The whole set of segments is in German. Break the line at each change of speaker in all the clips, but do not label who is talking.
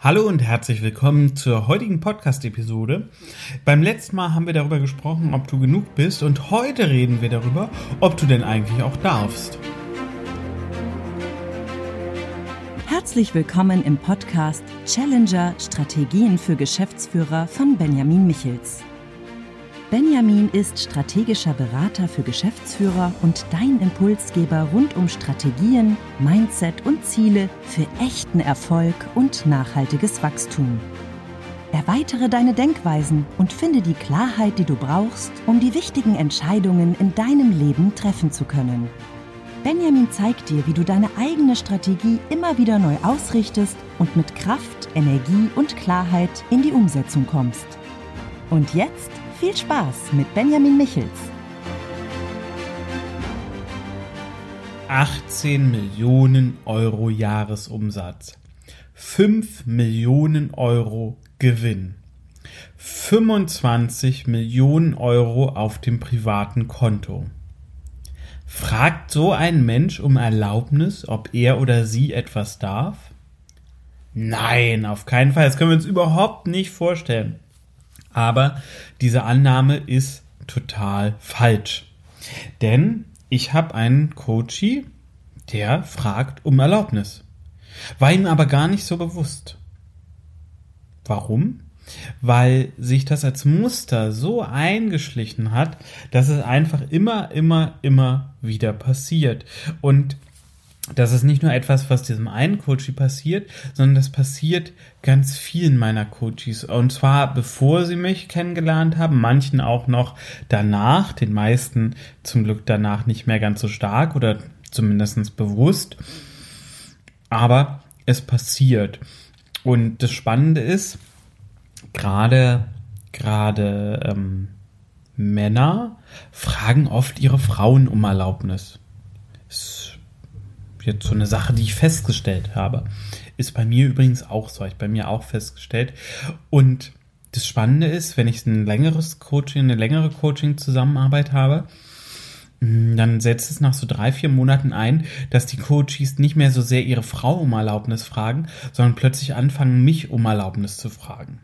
Hallo und herzlich willkommen zur heutigen Podcast-Episode. Beim letzten Mal haben wir darüber gesprochen, ob du genug bist und heute reden wir darüber, ob du denn eigentlich auch darfst.
Herzlich willkommen im Podcast Challenger Strategien für Geschäftsführer von Benjamin Michels. Benjamin ist strategischer Berater für Geschäftsführer und dein Impulsgeber rund um Strategien, Mindset und Ziele für echten Erfolg und nachhaltiges Wachstum. Erweitere deine Denkweisen und finde die Klarheit, die du brauchst, um die wichtigen Entscheidungen in deinem Leben treffen zu können. Benjamin zeigt dir, wie du deine eigene Strategie immer wieder neu ausrichtest und mit Kraft, Energie und Klarheit in die Umsetzung kommst. Und jetzt viel Spaß mit Benjamin Michels.
18 Millionen Euro Jahresumsatz. 5 Millionen Euro Gewinn. 25 Millionen Euro auf dem privaten Konto. Fragt so ein Mensch um Erlaubnis, ob er oder sie etwas darf? Nein, auf keinen Fall. Das können wir uns überhaupt nicht vorstellen. Aber diese Annahme ist total falsch. Denn ich habe einen Coachie, der fragt um Erlaubnis. War ihm aber gar nicht so bewusst. Warum? Weil sich das als Muster so eingeschlichen hat, dass es einfach immer, immer, immer wieder passiert. Und das ist nicht nur etwas, was diesem einen Coachie passiert, sondern das passiert ganz vielen meiner Coaches. Und zwar bevor sie mich kennengelernt haben, manchen auch noch danach, den meisten zum Glück danach nicht mehr ganz so stark oder zumindest bewusst. Aber es passiert. Und das Spannende ist, gerade, gerade ähm, Männer fragen oft ihre Frauen um Erlaubnis. Jetzt so eine Sache, die ich festgestellt habe. Ist bei mir übrigens auch so, ich bei mir auch festgestellt. Und das Spannende ist, wenn ich ein längeres Coaching, eine längere Coaching-Zusammenarbeit habe, mm, dann setzt es nach so drei, vier Monaten ein, dass die Coaches nicht mehr so sehr ihre Frau um Erlaubnis fragen, sondern plötzlich anfangen, mich um Erlaubnis zu fragen.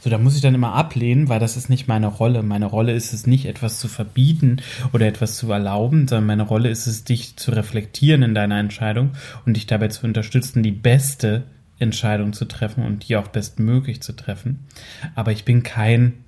So, da muss ich dann immer ablehnen, weil das ist nicht meine Rolle. Meine Rolle ist es nicht, etwas zu verbieten oder etwas zu erlauben, sondern meine Rolle ist es, dich zu reflektieren in deiner Entscheidung und dich dabei zu unterstützen, die beste Entscheidung zu treffen und die auch bestmöglich zu treffen. Aber ich bin kein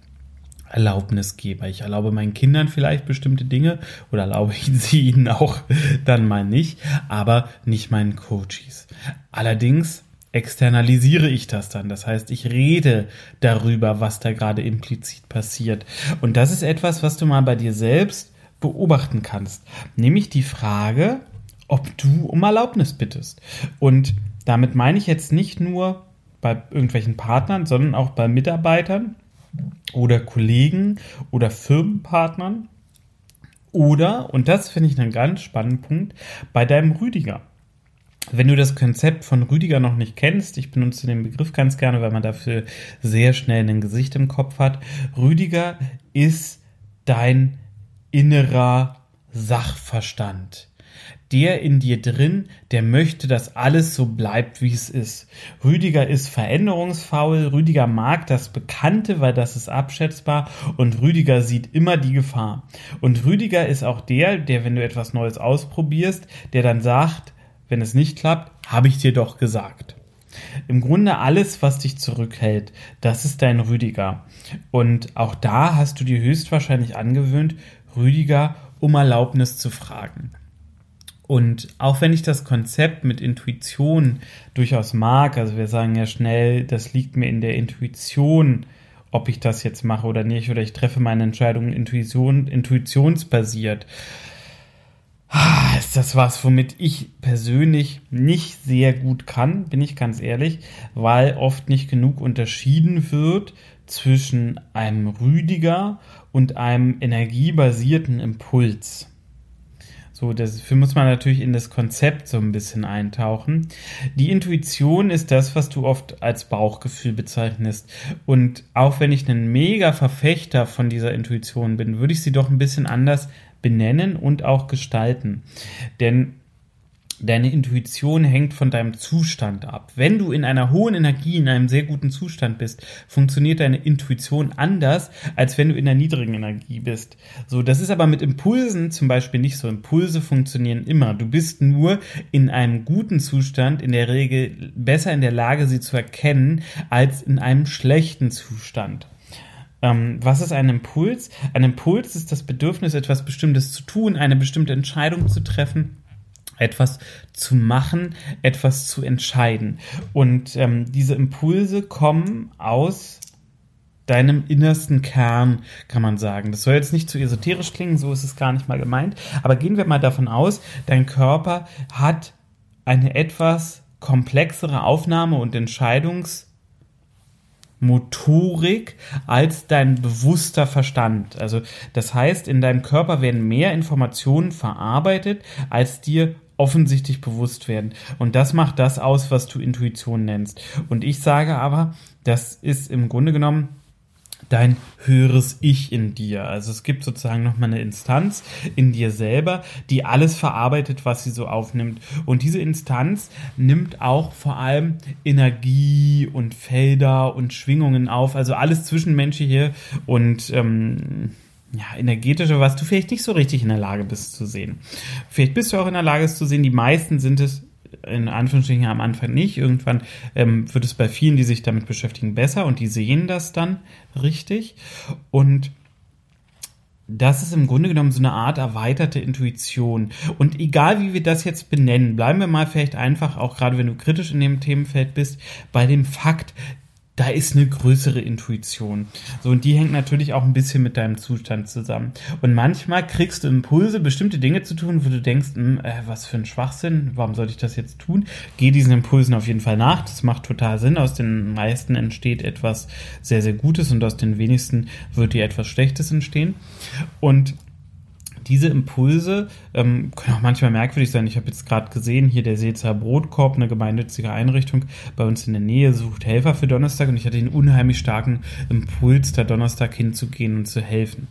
Erlaubnisgeber. Ich erlaube meinen Kindern vielleicht bestimmte Dinge oder erlaube ich sie ihnen auch dann mal nicht, aber nicht meinen Coaches. Allerdings externalisiere ich das dann. Das heißt, ich rede darüber, was da gerade implizit passiert. Und das ist etwas, was du mal bei dir selbst beobachten kannst. Nämlich die Frage, ob du um Erlaubnis bittest. Und damit meine ich jetzt nicht nur bei irgendwelchen Partnern, sondern auch bei Mitarbeitern oder Kollegen oder Firmenpartnern. Oder, und das finde ich einen ganz spannenden Punkt, bei deinem Rüdiger. Wenn du das Konzept von Rüdiger noch nicht kennst, ich benutze den Begriff ganz gerne, weil man dafür sehr schnell ein Gesicht im Kopf hat. Rüdiger ist dein innerer Sachverstand. Der in dir drin, der möchte, dass alles so bleibt, wie es ist. Rüdiger ist veränderungsfaul, Rüdiger mag das Bekannte, weil das ist abschätzbar und Rüdiger sieht immer die Gefahr. Und Rüdiger ist auch der, der, wenn du etwas Neues ausprobierst, der dann sagt, wenn es nicht klappt, habe ich dir doch gesagt. Im Grunde alles, was dich zurückhält, das ist dein Rüdiger. Und auch da hast du dir höchstwahrscheinlich angewöhnt, Rüdiger um Erlaubnis zu fragen. Und auch wenn ich das Konzept mit Intuition durchaus mag, also wir sagen ja schnell, das liegt mir in der Intuition, ob ich das jetzt mache oder nicht, oder ich treffe meine Entscheidungen Intuition, intuitionsbasiert, ist das was, womit ich persönlich nicht sehr gut kann, bin ich ganz ehrlich, weil oft nicht genug unterschieden wird zwischen einem Rüdiger und einem energiebasierten Impuls. So, dafür muss man natürlich in das Konzept so ein bisschen eintauchen. Die Intuition ist das, was du oft als Bauchgefühl bezeichnest. Und auch wenn ich ein mega Verfechter von dieser Intuition bin, würde ich sie doch ein bisschen anders benennen und auch gestalten. Denn Deine Intuition hängt von deinem Zustand ab. Wenn du in einer hohen Energie, in einem sehr guten Zustand bist, funktioniert deine Intuition anders, als wenn du in der niedrigen Energie bist. So, das ist aber mit Impulsen zum Beispiel nicht so. Impulse funktionieren immer. Du bist nur in einem guten Zustand in der Regel besser in der Lage, sie zu erkennen, als in einem schlechten Zustand. Ähm, was ist ein Impuls? Ein Impuls ist das Bedürfnis, etwas Bestimmtes zu tun, eine bestimmte Entscheidung zu treffen etwas zu machen, etwas zu entscheiden. Und ähm, diese Impulse kommen aus deinem innersten Kern, kann man sagen. Das soll jetzt nicht zu esoterisch klingen, so ist es gar nicht mal gemeint. Aber gehen wir mal davon aus, dein Körper hat eine etwas komplexere Aufnahme- und Entscheidungs- Motorik als dein bewusster Verstand. Also das heißt, in deinem Körper werden mehr Informationen verarbeitet, als dir offensichtlich bewusst werden. Und das macht das aus, was du Intuition nennst. Und ich sage aber, das ist im Grunde genommen dein höheres Ich in dir. Also es gibt sozusagen nochmal eine Instanz in dir selber, die alles verarbeitet, was sie so aufnimmt. Und diese Instanz nimmt auch vor allem Energie und Felder und Schwingungen auf, also alles Zwischenmenschliche und ähm, ja, energetische, was du vielleicht nicht so richtig in der Lage bist zu sehen. Vielleicht bist du auch in der Lage, es zu sehen. Die meisten sind es in Anführungsstrichen am Anfang nicht. Irgendwann ähm, wird es bei vielen, die sich damit beschäftigen, besser und die sehen das dann richtig. Und das ist im Grunde genommen so eine Art erweiterte Intuition. Und egal wie wir das jetzt benennen, bleiben wir mal vielleicht einfach, auch gerade wenn du kritisch in dem Themenfeld bist, bei dem Fakt, da ist eine größere Intuition. So, und die hängt natürlich auch ein bisschen mit deinem Zustand zusammen. Und manchmal kriegst du Impulse, bestimmte Dinge zu tun, wo du denkst, hm, äh, was für ein Schwachsinn, warum sollte ich das jetzt tun? Geh diesen Impulsen auf jeden Fall nach. Das macht total Sinn. Aus den meisten entsteht etwas sehr, sehr Gutes und aus den wenigsten wird dir etwas Schlechtes entstehen. Und diese Impulse ähm, können auch manchmal merkwürdig sein. Ich habe jetzt gerade gesehen, hier der Seezer Brotkorb, eine gemeinnützige Einrichtung bei uns in der Nähe, sucht Helfer für Donnerstag und ich hatte den unheimlich starken Impuls, da Donnerstag hinzugehen und zu helfen.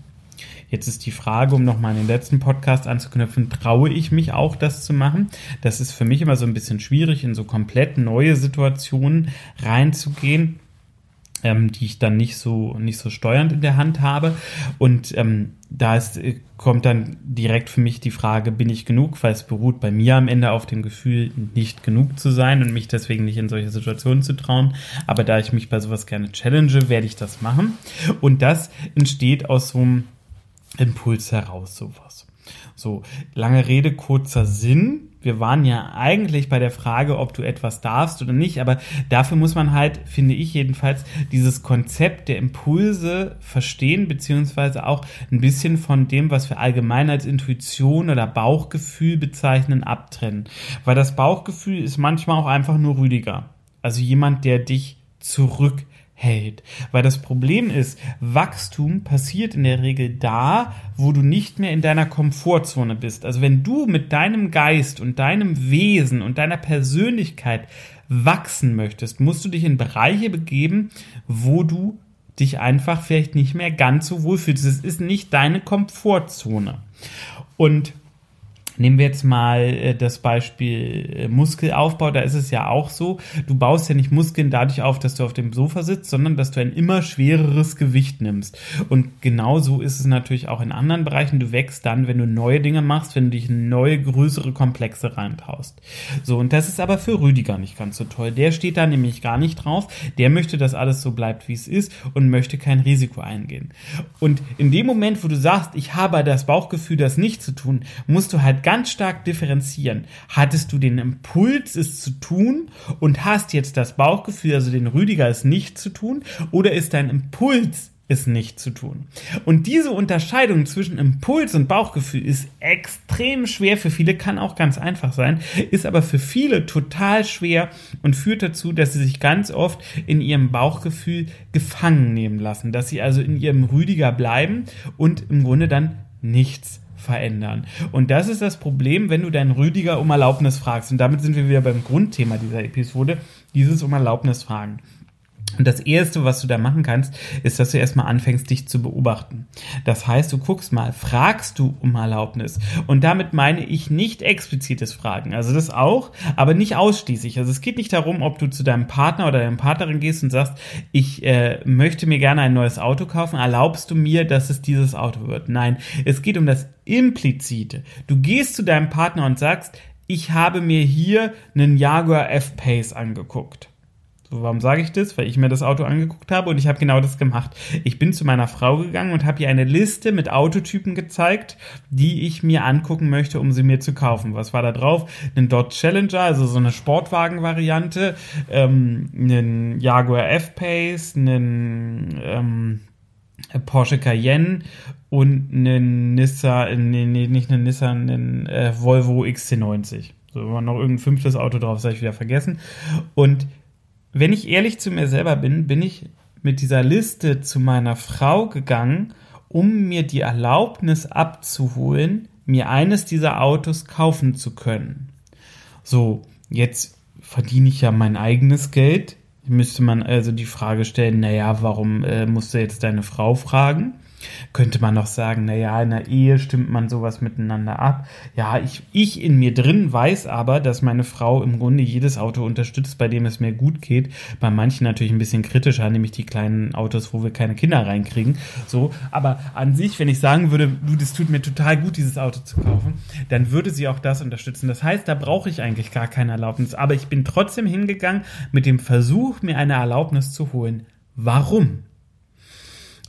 Jetzt ist die Frage, um nochmal in den letzten Podcast anzuknüpfen, traue ich mich auch, das zu machen? Das ist für mich immer so ein bisschen schwierig, in so komplett neue Situationen reinzugehen ähm, die ich dann nicht so nicht so steuernd in der Hand habe und ähm, da ist, äh, kommt dann direkt für mich die Frage, bin ich genug, weil es beruht bei mir am Ende auf dem Gefühl, nicht genug zu sein und mich deswegen nicht in solche Situationen zu trauen. Aber da ich mich bei sowas gerne challenge, werde ich das machen. Und das entsteht aus so einem Impuls heraus, sowas. So, lange Rede, kurzer Sinn wir waren ja eigentlich bei der Frage, ob du etwas darfst oder nicht, aber dafür muss man halt, finde ich jedenfalls, dieses Konzept der Impulse verstehen, beziehungsweise auch ein bisschen von dem, was wir allgemein als Intuition oder Bauchgefühl bezeichnen, abtrennen. Weil das Bauchgefühl ist manchmal auch einfach nur Rüdiger. Also jemand, der dich zurück hält. Weil das Problem ist, Wachstum passiert in der Regel da, wo du nicht mehr in deiner Komfortzone bist. Also wenn du mit deinem Geist und deinem Wesen und deiner Persönlichkeit wachsen möchtest, musst du dich in Bereiche begeben, wo du dich einfach vielleicht nicht mehr ganz so wohl fühlst. Es ist nicht deine Komfortzone. Und Nehmen wir jetzt mal äh, das Beispiel äh, Muskelaufbau, da ist es ja auch so, du baust ja nicht Muskeln dadurch auf, dass du auf dem Sofa sitzt, sondern dass du ein immer schwereres Gewicht nimmst. Und genau so ist es natürlich auch in anderen Bereichen. Du wächst dann, wenn du neue Dinge machst, wenn du dich in neue, größere Komplexe reintraust. So, und das ist aber für Rüdiger nicht ganz so toll. Der steht da nämlich gar nicht drauf. Der möchte, dass alles so bleibt, wie es ist und möchte kein Risiko eingehen. Und in dem Moment, wo du sagst, ich habe das Bauchgefühl, das nicht zu tun, musst du halt ganz stark differenzieren. Hattest du den Impuls, es zu tun und hast jetzt das Bauchgefühl, also den Rüdiger, es nicht zu tun, oder ist dein Impuls, es nicht zu tun. Und diese Unterscheidung zwischen Impuls und Bauchgefühl ist extrem schwer. Für viele kann auch ganz einfach sein, ist aber für viele total schwer und führt dazu, dass sie sich ganz oft in ihrem Bauchgefühl gefangen nehmen lassen, dass sie also in ihrem Rüdiger bleiben und im Grunde dann nichts verändern. Und das ist das Problem, wenn du deinen Rüdiger um Erlaubnis fragst. Und damit sind wir wieder beim Grundthema dieser Episode, dieses um Erlaubnis fragen. Und das Erste, was du da machen kannst, ist, dass du erstmal anfängst, dich zu beobachten. Das heißt, du guckst mal, fragst du um Erlaubnis. Und damit meine ich nicht explizites Fragen. Also das auch, aber nicht ausschließlich. Also es geht nicht darum, ob du zu deinem Partner oder deiner Partnerin gehst und sagst, ich äh, möchte mir gerne ein neues Auto kaufen. Erlaubst du mir, dass es dieses Auto wird? Nein, es geht um das Implizite. Du gehst zu deinem Partner und sagst, ich habe mir hier einen Jaguar F-Pace angeguckt. So, warum sage ich das? Weil ich mir das Auto angeguckt habe und ich habe genau das gemacht. Ich bin zu meiner Frau gegangen und habe ihr eine Liste mit Autotypen gezeigt, die ich mir angucken möchte, um sie mir zu kaufen. Was war da drauf? Ein Dodge Challenger, also so eine Sportwagen-Variante, ähm, einen Jaguar F-Pace, einen ähm, Porsche Cayenne und einen Nissan, nee, nee, nicht einen Nissan, einen äh, Volvo XC90. So, war noch irgendein fünftes Auto drauf, das habe ich wieder vergessen. Und wenn ich ehrlich zu mir selber bin, bin ich mit dieser Liste zu meiner Frau gegangen, um mir die Erlaubnis abzuholen, mir eines dieser Autos kaufen zu können. So, jetzt verdiene ich ja mein eigenes Geld. Müsste man also die Frage stellen, naja, warum äh, musst du jetzt deine Frau fragen? Könnte man noch sagen, naja, in der Ehe stimmt man sowas miteinander ab. Ja, ich, ich in mir drin weiß aber, dass meine Frau im Grunde jedes Auto unterstützt, bei dem es mir gut geht. Bei manchen natürlich ein bisschen kritischer, nämlich die kleinen Autos, wo wir keine Kinder reinkriegen. So, aber an sich, wenn ich sagen würde, du, das tut mir total gut, dieses Auto zu kaufen, dann würde sie auch das unterstützen. Das heißt, da brauche ich eigentlich gar keine Erlaubnis. Aber ich bin trotzdem hingegangen mit dem Versuch, mir eine Erlaubnis zu holen. Warum?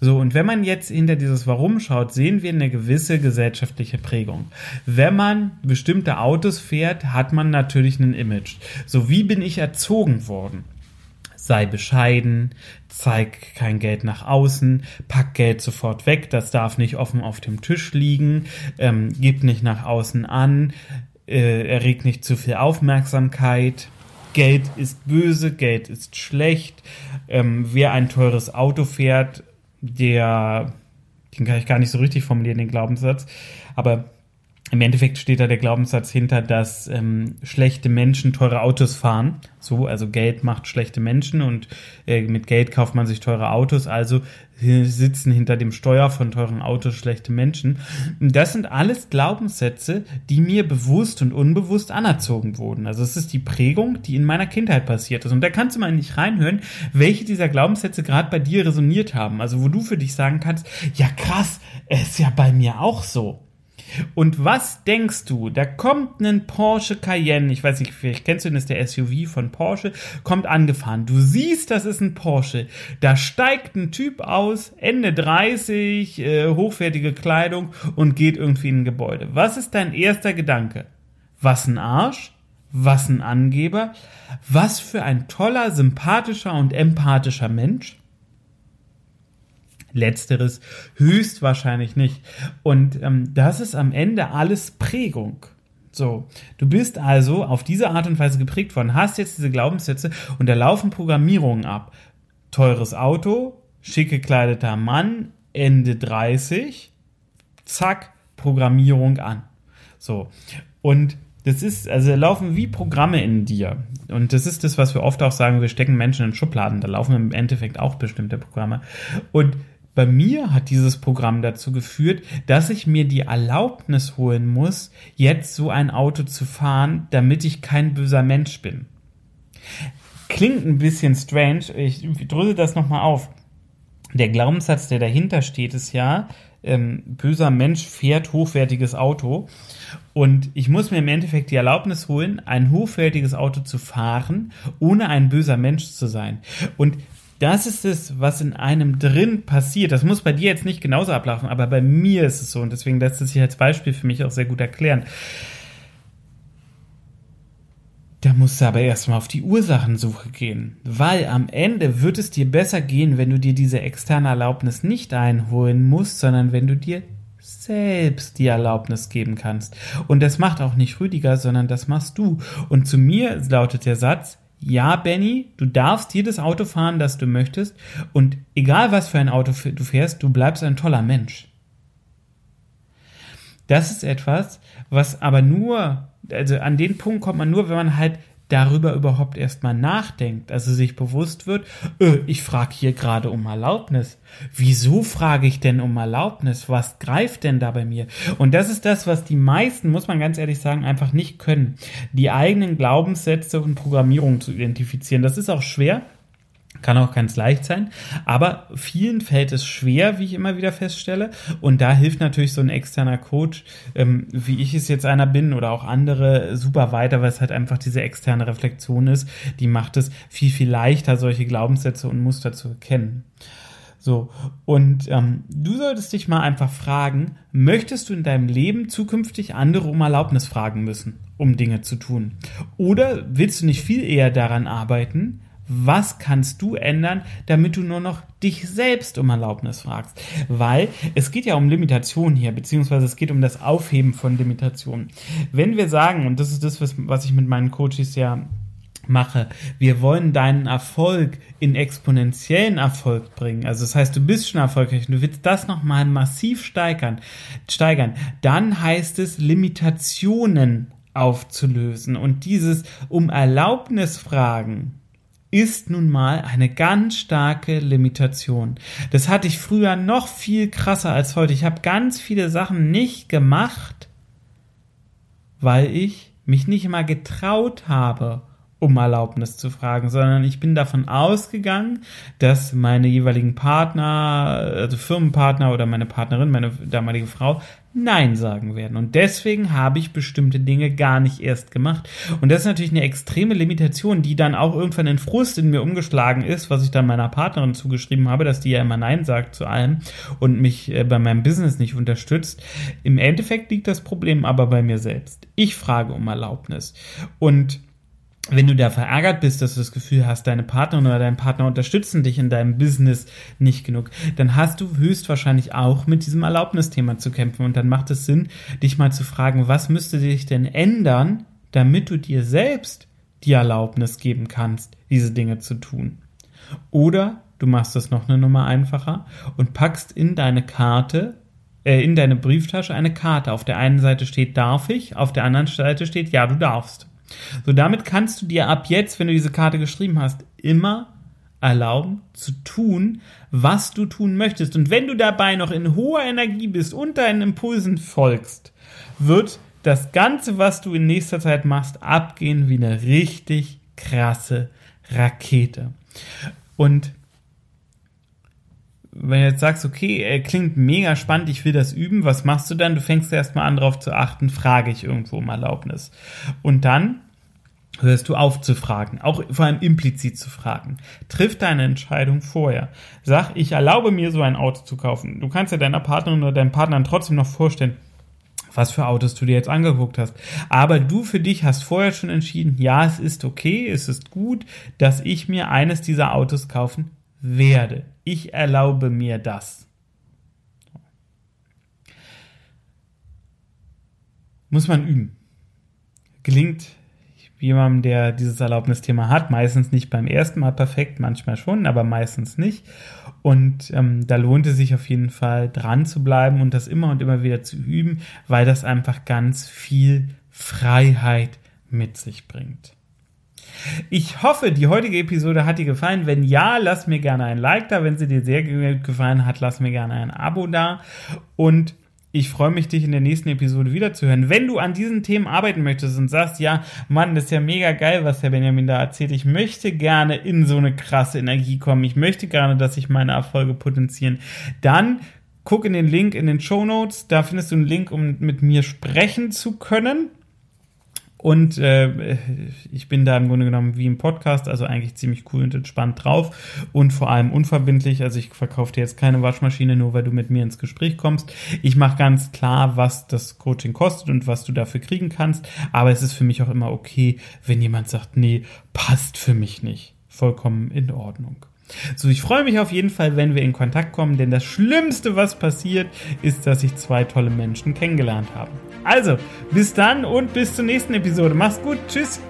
So, und wenn man jetzt hinter dieses Warum schaut, sehen wir eine gewisse gesellschaftliche Prägung. Wenn man bestimmte Autos fährt, hat man natürlich ein Image. So, wie bin ich erzogen worden? sei bescheiden, zeig kein Geld nach außen, pack Geld sofort weg, das darf nicht offen auf dem Tisch liegen, ähm, gib nicht nach außen an, äh, erregt nicht zu viel Aufmerksamkeit. Geld ist böse, Geld ist schlecht. Ähm, wer ein teures Auto fährt, der, den kann ich gar nicht so richtig formulieren, den Glaubenssatz, aber im Endeffekt steht da der Glaubenssatz hinter, dass ähm, schlechte Menschen teure Autos fahren. So, also Geld macht schlechte Menschen und äh, mit Geld kauft man sich teure Autos. Also sitzen hinter dem Steuer von teuren Autos schlechte Menschen. Das sind alles Glaubenssätze, die mir bewusst und unbewusst anerzogen wurden. Also es ist die Prägung, die in meiner Kindheit passiert ist. Und da kannst du mal nicht reinhören, welche dieser Glaubenssätze gerade bei dir resoniert haben. Also wo du für dich sagen kannst, ja krass, ist ja bei mir auch so. Und was denkst du? Da kommt ein Porsche Cayenne, ich weiß nicht, vielleicht kennst du den, ist der SUV von Porsche, kommt angefahren. Du siehst, das ist ein Porsche. Da steigt ein Typ aus, Ende 30, äh, hochwertige Kleidung und geht irgendwie in ein Gebäude. Was ist dein erster Gedanke? Was ein Arsch? Was ein Angeber? Was für ein toller, sympathischer und empathischer Mensch? Letzteres höchstwahrscheinlich nicht. Und ähm, das ist am Ende alles Prägung. So, du bist also auf diese Art und Weise geprägt worden, hast jetzt diese Glaubenssätze und da laufen Programmierungen ab. Teures Auto, schick gekleideter Mann, Ende 30, zack, Programmierung an. So, und das ist, also laufen wie Programme in dir. Und das ist das, was wir oft auch sagen, wir stecken Menschen in Schubladen. Da laufen im Endeffekt auch bestimmte Programme. Und bei mir hat dieses Programm dazu geführt, dass ich mir die Erlaubnis holen muss, jetzt so ein Auto zu fahren, damit ich kein böser Mensch bin. Klingt ein bisschen strange, ich dröse das nochmal auf. Der Glaubenssatz, der dahinter steht, ist ja, ähm, böser Mensch fährt hochwertiges Auto. Und ich muss mir im Endeffekt die Erlaubnis holen, ein hochwertiges Auto zu fahren, ohne ein böser Mensch zu sein. Und das ist es, was in einem drin passiert. Das muss bei dir jetzt nicht genauso ablaufen, aber bei mir ist es so und deswegen lässt es sich als Beispiel für mich auch sehr gut erklären. Da musst du aber erstmal auf die Ursachensuche gehen, weil am Ende wird es dir besser gehen, wenn du dir diese externe Erlaubnis nicht einholen musst, sondern wenn du dir selbst die Erlaubnis geben kannst. Und das macht auch nicht Rüdiger, sondern das machst du. Und zu mir lautet der Satz, ja, Benny, du darfst jedes Auto fahren, das du möchtest. Und egal was für ein Auto du fährst, du bleibst ein toller Mensch. Das ist etwas, was aber nur, also an den Punkt kommt man nur, wenn man halt darüber überhaupt erstmal nachdenkt, also sich bewusst wird, öh, ich frage hier gerade um Erlaubnis. Wieso frage ich denn um Erlaubnis? Was greift denn da bei mir? Und das ist das, was die meisten, muss man ganz ehrlich sagen, einfach nicht können. Die eigenen Glaubenssätze und Programmierung zu identifizieren. Das ist auch schwer. Kann auch ganz leicht sein, aber vielen fällt es schwer, wie ich immer wieder feststelle. Und da hilft natürlich so ein externer Coach, ähm, wie ich es jetzt einer bin oder auch andere, super weiter, weil es halt einfach diese externe Reflexion ist. Die macht es viel, viel leichter, solche Glaubenssätze und Muster zu erkennen. So, und ähm, du solltest dich mal einfach fragen, möchtest du in deinem Leben zukünftig andere um Erlaubnis fragen müssen, um Dinge zu tun? Oder willst du nicht viel eher daran arbeiten, was kannst du ändern, damit du nur noch dich selbst um Erlaubnis fragst? Weil es geht ja um Limitationen hier, beziehungsweise es geht um das Aufheben von Limitationen. Wenn wir sagen, und das ist das, was ich mit meinen Coaches ja mache. Wir wollen deinen Erfolg in exponentiellen Erfolg bringen. Also das heißt, du bist schon erfolgreich und du willst das nochmal massiv steigern, steigern. Dann heißt es, Limitationen aufzulösen und dieses um Erlaubnis fragen ist nun mal eine ganz starke Limitation. Das hatte ich früher noch viel krasser als heute. Ich habe ganz viele Sachen nicht gemacht, weil ich mich nicht immer getraut habe, um Erlaubnis zu fragen, sondern ich bin davon ausgegangen, dass meine jeweiligen Partner, also Firmenpartner oder meine Partnerin, meine damalige Frau, Nein sagen werden. Und deswegen habe ich bestimmte Dinge gar nicht erst gemacht. Und das ist natürlich eine extreme Limitation, die dann auch irgendwann in Frust in mir umgeschlagen ist, was ich dann meiner Partnerin zugeschrieben habe, dass die ja immer Nein sagt zu allem und mich äh, bei meinem Business nicht unterstützt. Im Endeffekt liegt das Problem aber bei mir selbst. Ich frage um Erlaubnis. Und wenn du da verärgert bist, dass du das Gefühl hast, deine Partnerin oder dein Partner unterstützen dich in deinem Business nicht genug, dann hast du höchstwahrscheinlich auch mit diesem Erlaubnisthema zu kämpfen. Und dann macht es Sinn, dich mal zu fragen, was müsste sich denn ändern, damit du dir selbst die Erlaubnis geben kannst, diese Dinge zu tun. Oder du machst es noch eine Nummer einfacher und packst in deine Karte äh, in deine Brieftasche eine Karte. Auf der einen Seite steht darf ich, auf der anderen Seite steht ja, du darfst. So, damit kannst du dir ab jetzt, wenn du diese Karte geschrieben hast, immer erlauben zu tun, was du tun möchtest. Und wenn du dabei noch in hoher Energie bist und deinen Impulsen folgst, wird das Ganze, was du in nächster Zeit machst, abgehen wie eine richtig krasse Rakete. Und wenn du jetzt sagst, okay, er klingt mega spannend, ich will das üben, was machst du dann? Du fängst erstmal an, darauf zu achten, frage ich irgendwo um Erlaubnis. Und dann hörst du auf zu fragen, auch vor allem implizit zu fragen. Triff deine Entscheidung vorher. Sag, ich erlaube mir so ein Auto zu kaufen. Du kannst ja deiner Partnerin oder deinem Partner trotzdem noch vorstellen, was für Autos du dir jetzt angeguckt hast. Aber du für dich hast vorher schon entschieden, ja, es ist okay, es ist gut, dass ich mir eines dieser Autos kaufen werde. Ich erlaube mir das. Muss man üben. Gelingt jemandem, der dieses Erlaubnisthema hat, meistens nicht beim ersten Mal perfekt, manchmal schon, aber meistens nicht. Und ähm, da lohnt es sich auf jeden Fall dran zu bleiben und das immer und immer wieder zu üben, weil das einfach ganz viel Freiheit mit sich bringt. Ich hoffe, die heutige Episode hat dir gefallen. Wenn ja, lass mir gerne ein Like da. Wenn sie dir sehr gefallen hat, lass mir gerne ein Abo da. Und ich freue mich, dich in der nächsten Episode wiederzuhören. Wenn du an diesen Themen arbeiten möchtest und sagst, ja, Mann, das ist ja mega geil, was der Benjamin da erzählt. Ich möchte gerne in so eine krasse Energie kommen. Ich möchte gerne, dass sich meine Erfolge potenzieren. Dann guck in den Link in den Show Notes. Da findest du einen Link, um mit mir sprechen zu können. Und äh, ich bin da im Grunde genommen wie im Podcast, also eigentlich ziemlich cool und entspannt drauf und vor allem unverbindlich. Also ich verkaufe dir jetzt keine Waschmaschine, nur weil du mit mir ins Gespräch kommst. Ich mache ganz klar, was das Coaching kostet und was du dafür kriegen kannst. Aber es ist für mich auch immer okay, wenn jemand sagt, nee, passt für mich nicht. Vollkommen in Ordnung. So, ich freue mich auf jeden Fall, wenn wir in Kontakt kommen, denn das Schlimmste, was passiert, ist, dass ich zwei tolle Menschen kennengelernt habe. Also, bis dann und bis zur nächsten Episode. Mach's gut. Tschüss.